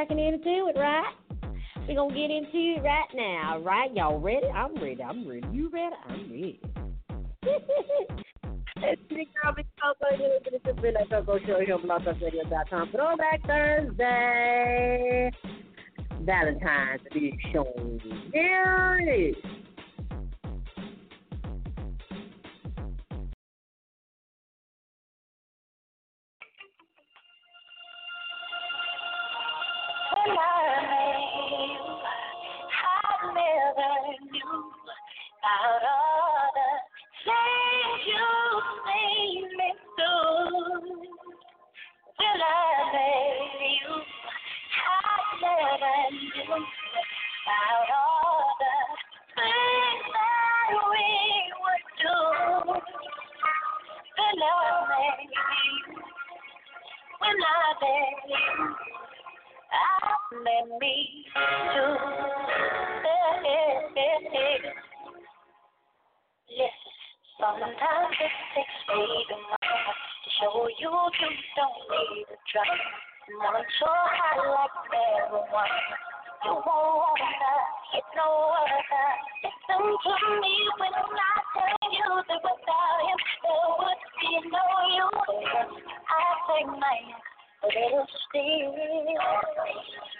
Cracking into it, right? We're gonna get into it right now, right? Y'all ready? I'm ready. I'm ready. You ready? I'm ready. It's to Show on Thursday. Valentine's edition. Here it is. Let me it. Listen, sometimes it takes freedom to show you you don't need a drop. Not sure how like everyone. You won't wanna get no other. Listen to me when I tell you that without him there would be no you. I take my a little still.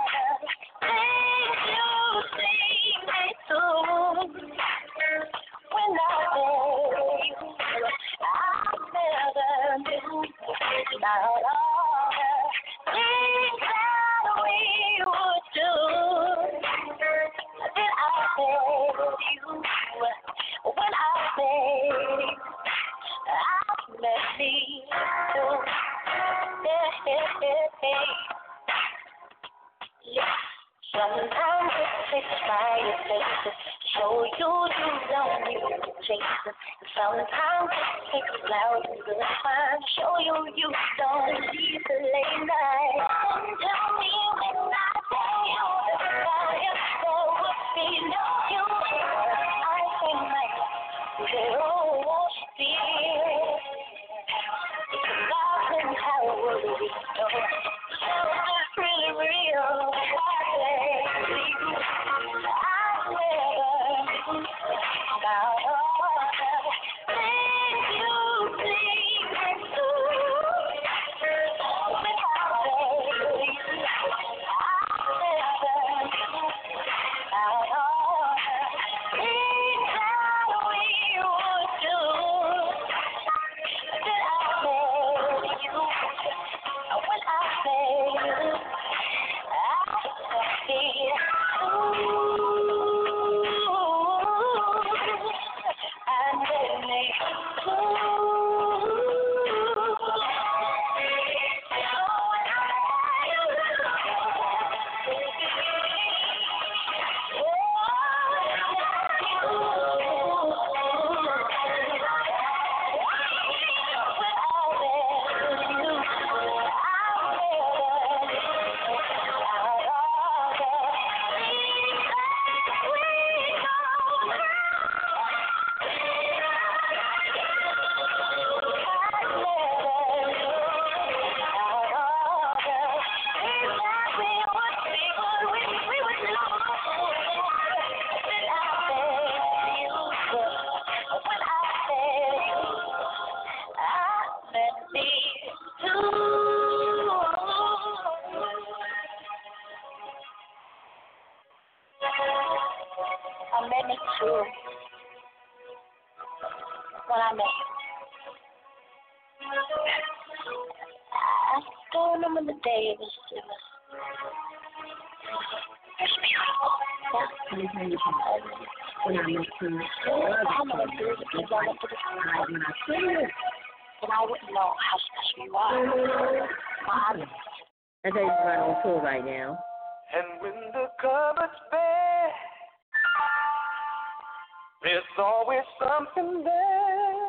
There's always something there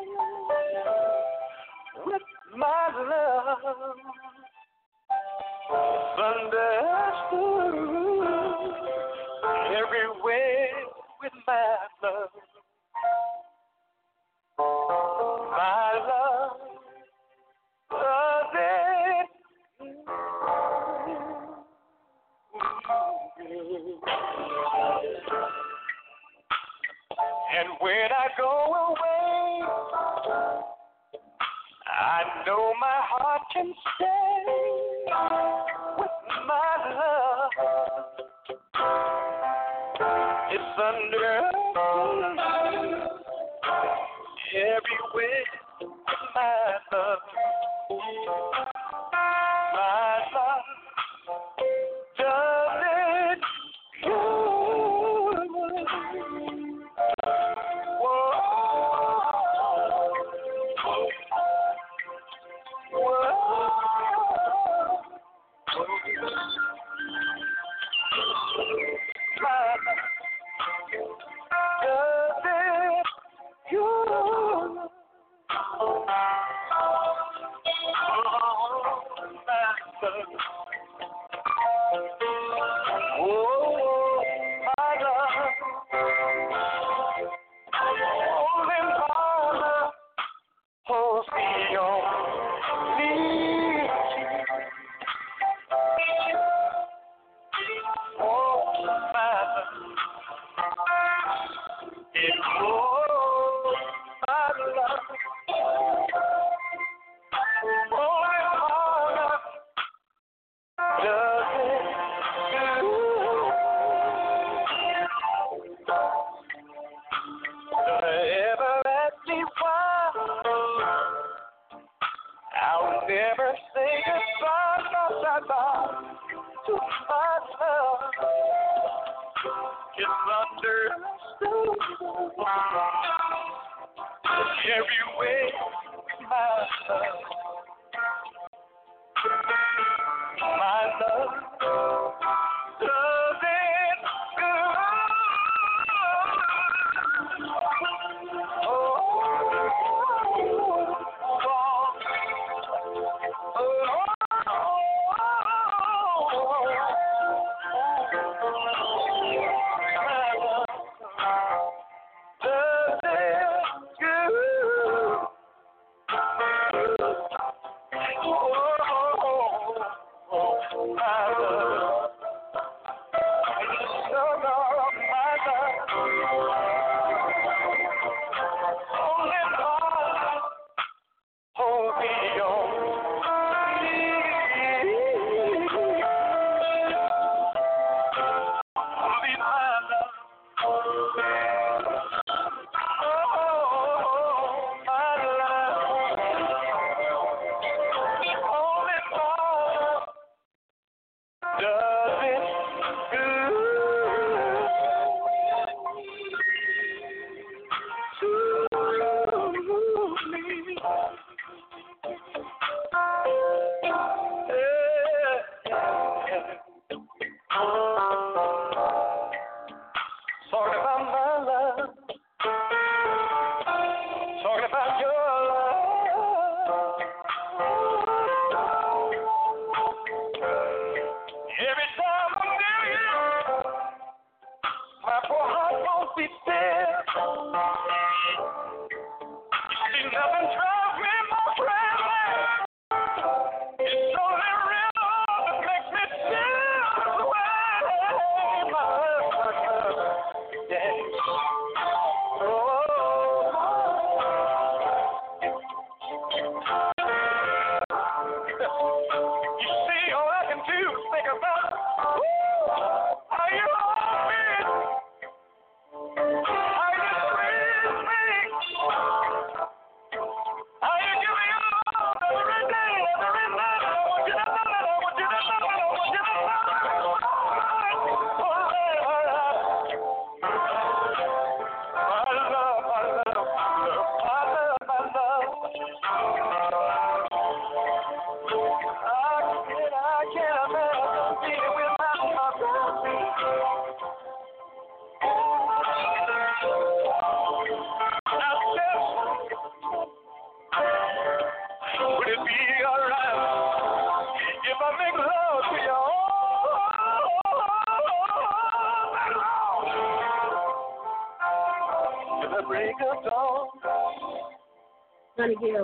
with my love. Understood everywhere with my go away. I know my heart can stay.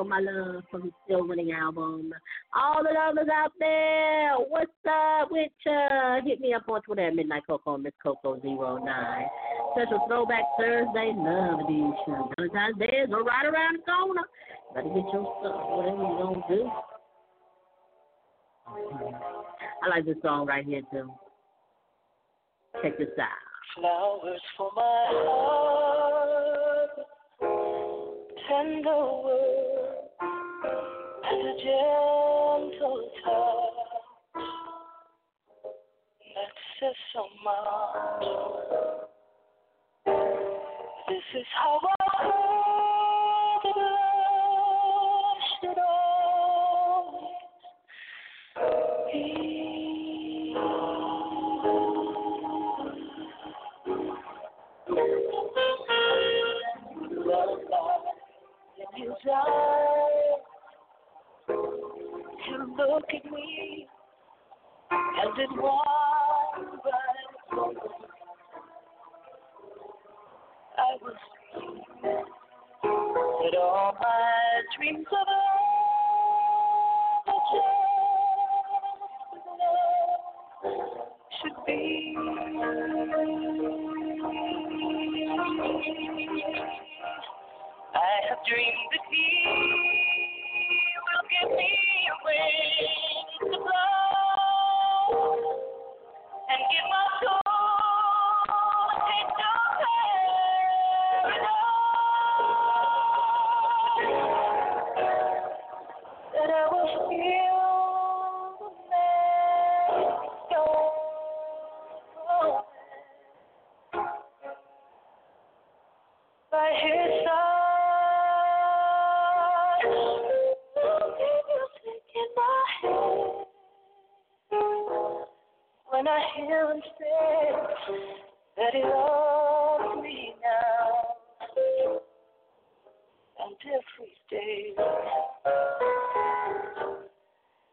My love from still winning album. All the lovers out there, what's up with ya? Hit me up on Twitter at Midnight Coco, Miss Coco09. Special Throwback Thursday, love edition. Valentine's Day is right around the corner. Better get your stuff, whatever you gonna do. I like this song right here too. Check this out. Flowers for my heart, tender words, a gentle touch that says so much. This is how I look at me, and it was moment I was that all my dreams of love should be. I have dreamed that he every day.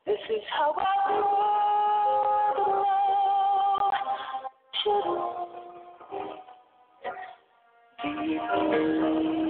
This is how I know should I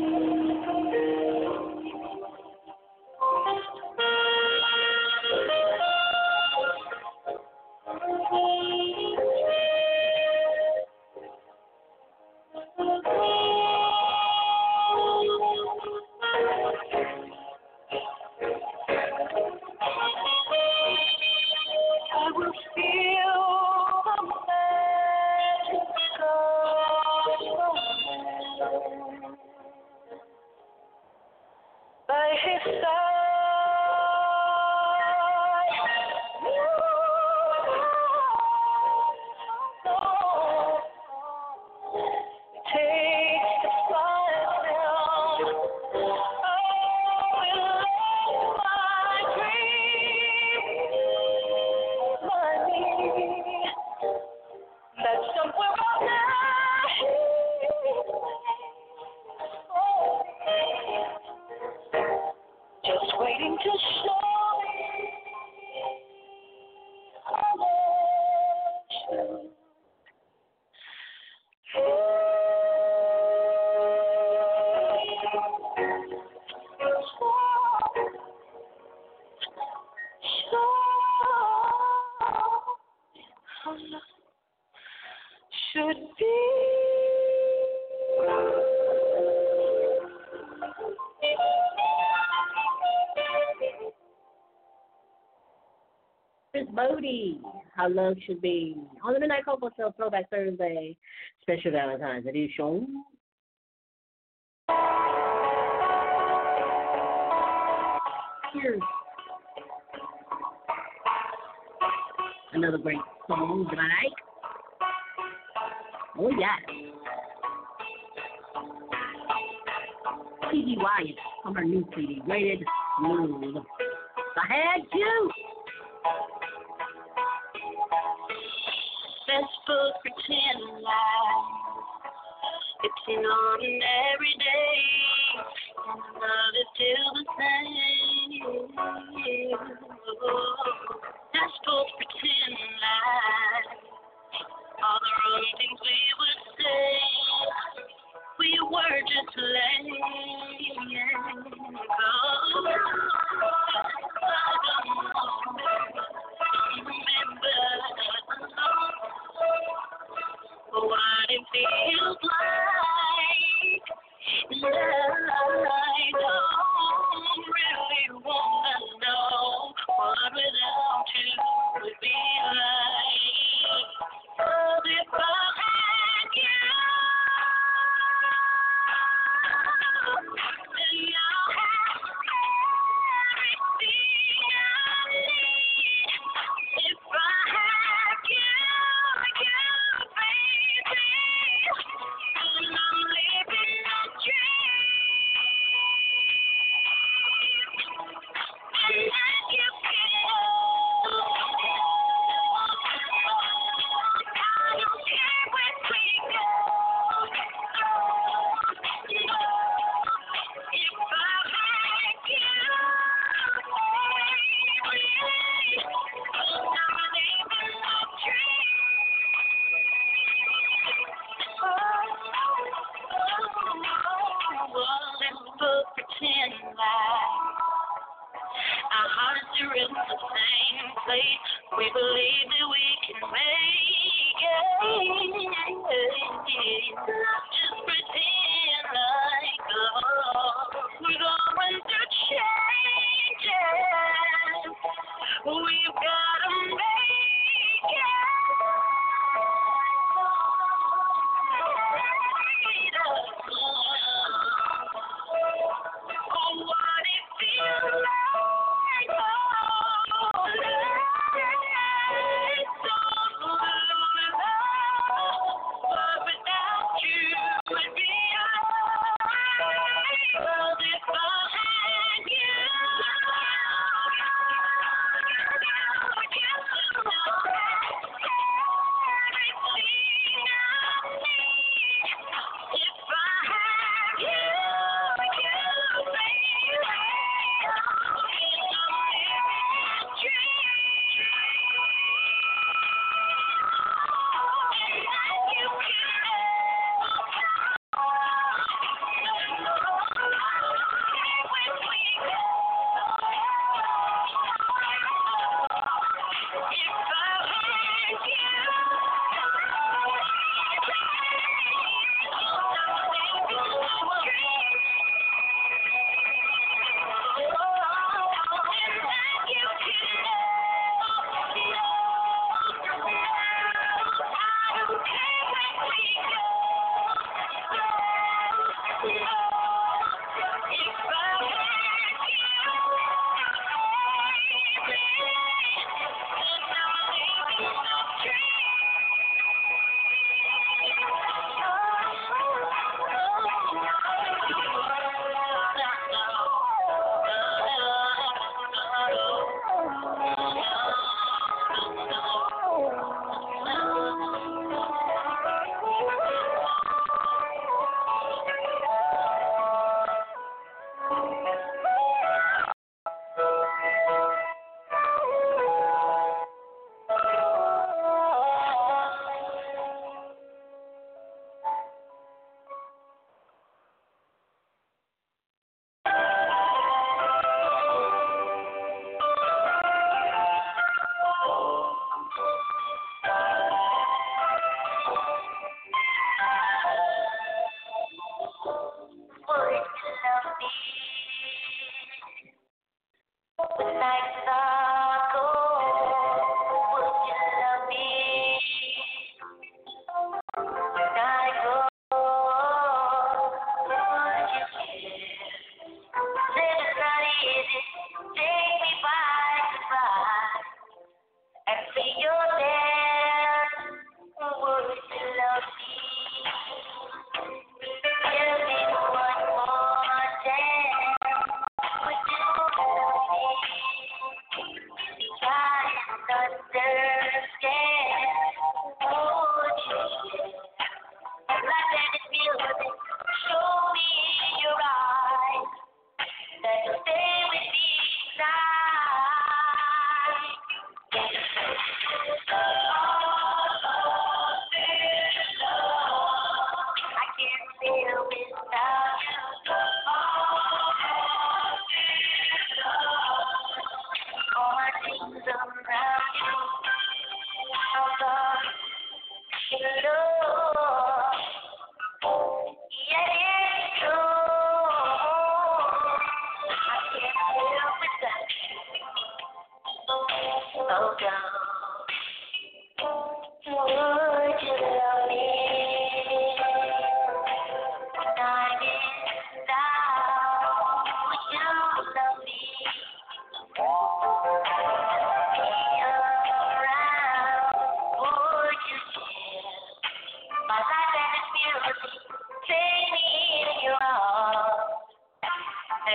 How Love Should Be. On the Midnight Coco Show, Throwback Thursday, special Valentine's edition. Here's another great song that I like. Oh, yes. T.G. Wyatt from her new CD, Rated Smooth. I had you. textbook pretend lies. It's an ordinary day, and I love is still the same. Oh, textbook pretend lies. All the wrong things we would say, we were just lame. Oh.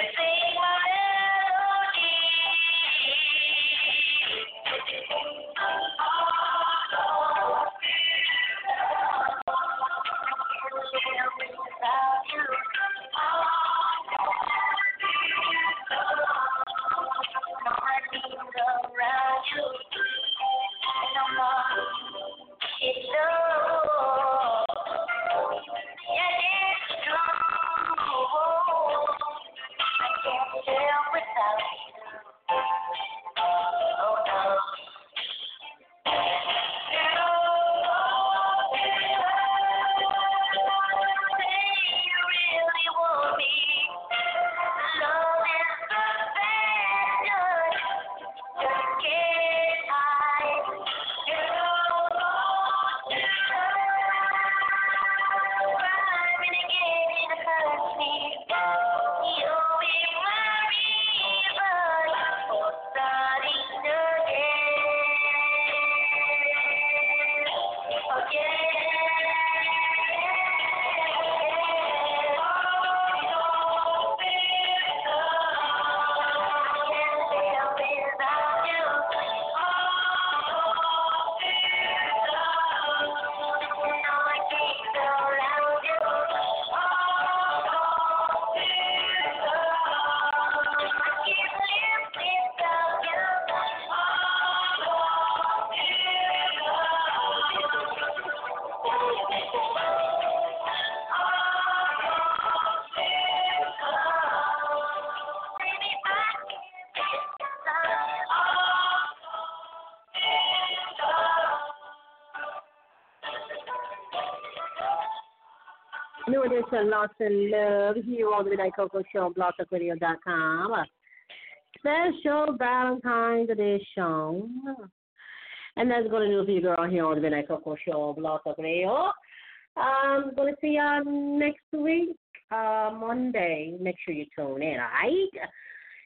and gonna get in a car seat. New edition Lost in Love here on the Midnight Coco Show blogtalkradio.com. Special Valentine's edition. And that's going to do it for you, girl, here on the Midnight Coco Show Blog Talk. I'm going to see y'all next week, uh, Monday. Make sure you tune in, all right?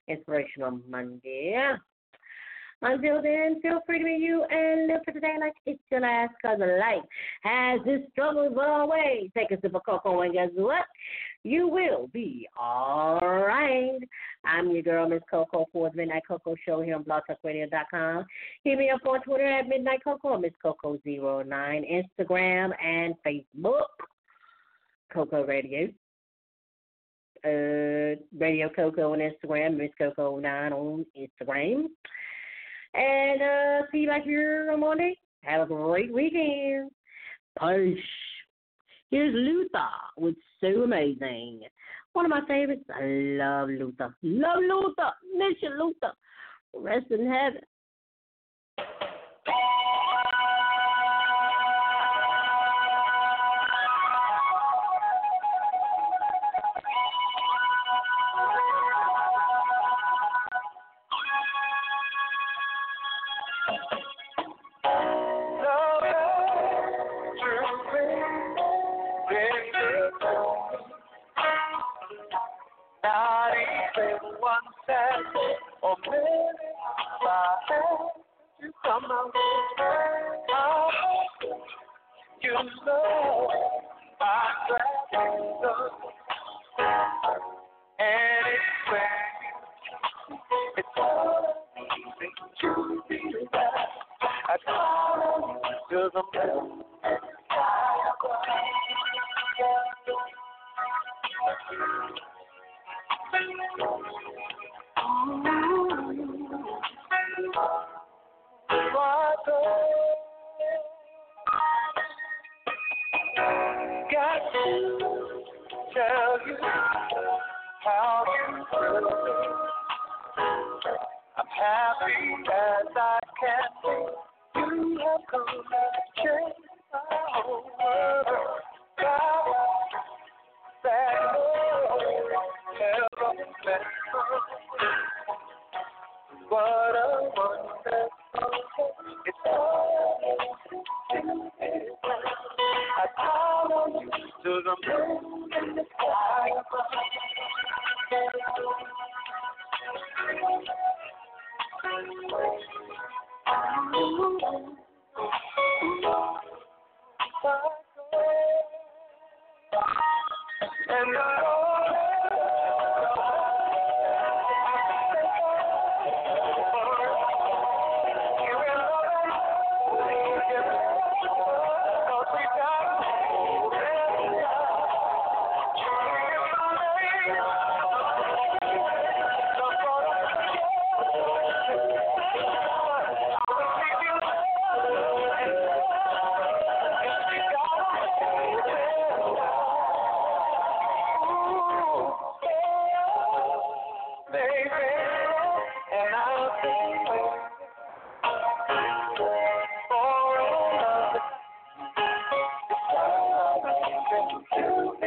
Inspirational Monday. Until then, feel free to be you and live for today like it's your last cause of life. As this struggle is away, take a sip of cocoa and guess what? You will be alright. I'm your girl, Miss Coco, for the Midnight Coco Show here on blogtalkradio.com. Hit me up on Twitter at Midnight Coco, Miss Coco09, Instagram and Facebook, Coco Radio. Uh, Radio Coco on Instagram, Miss Coco9 on Instagram. And uh, see you back here on Monday. Have a great weekend. Peace. Here's Luther with So Amazing. One of my favorites. I love Luther. Love Luther. Miss you, Luther. Rest in heaven. Call Thank you.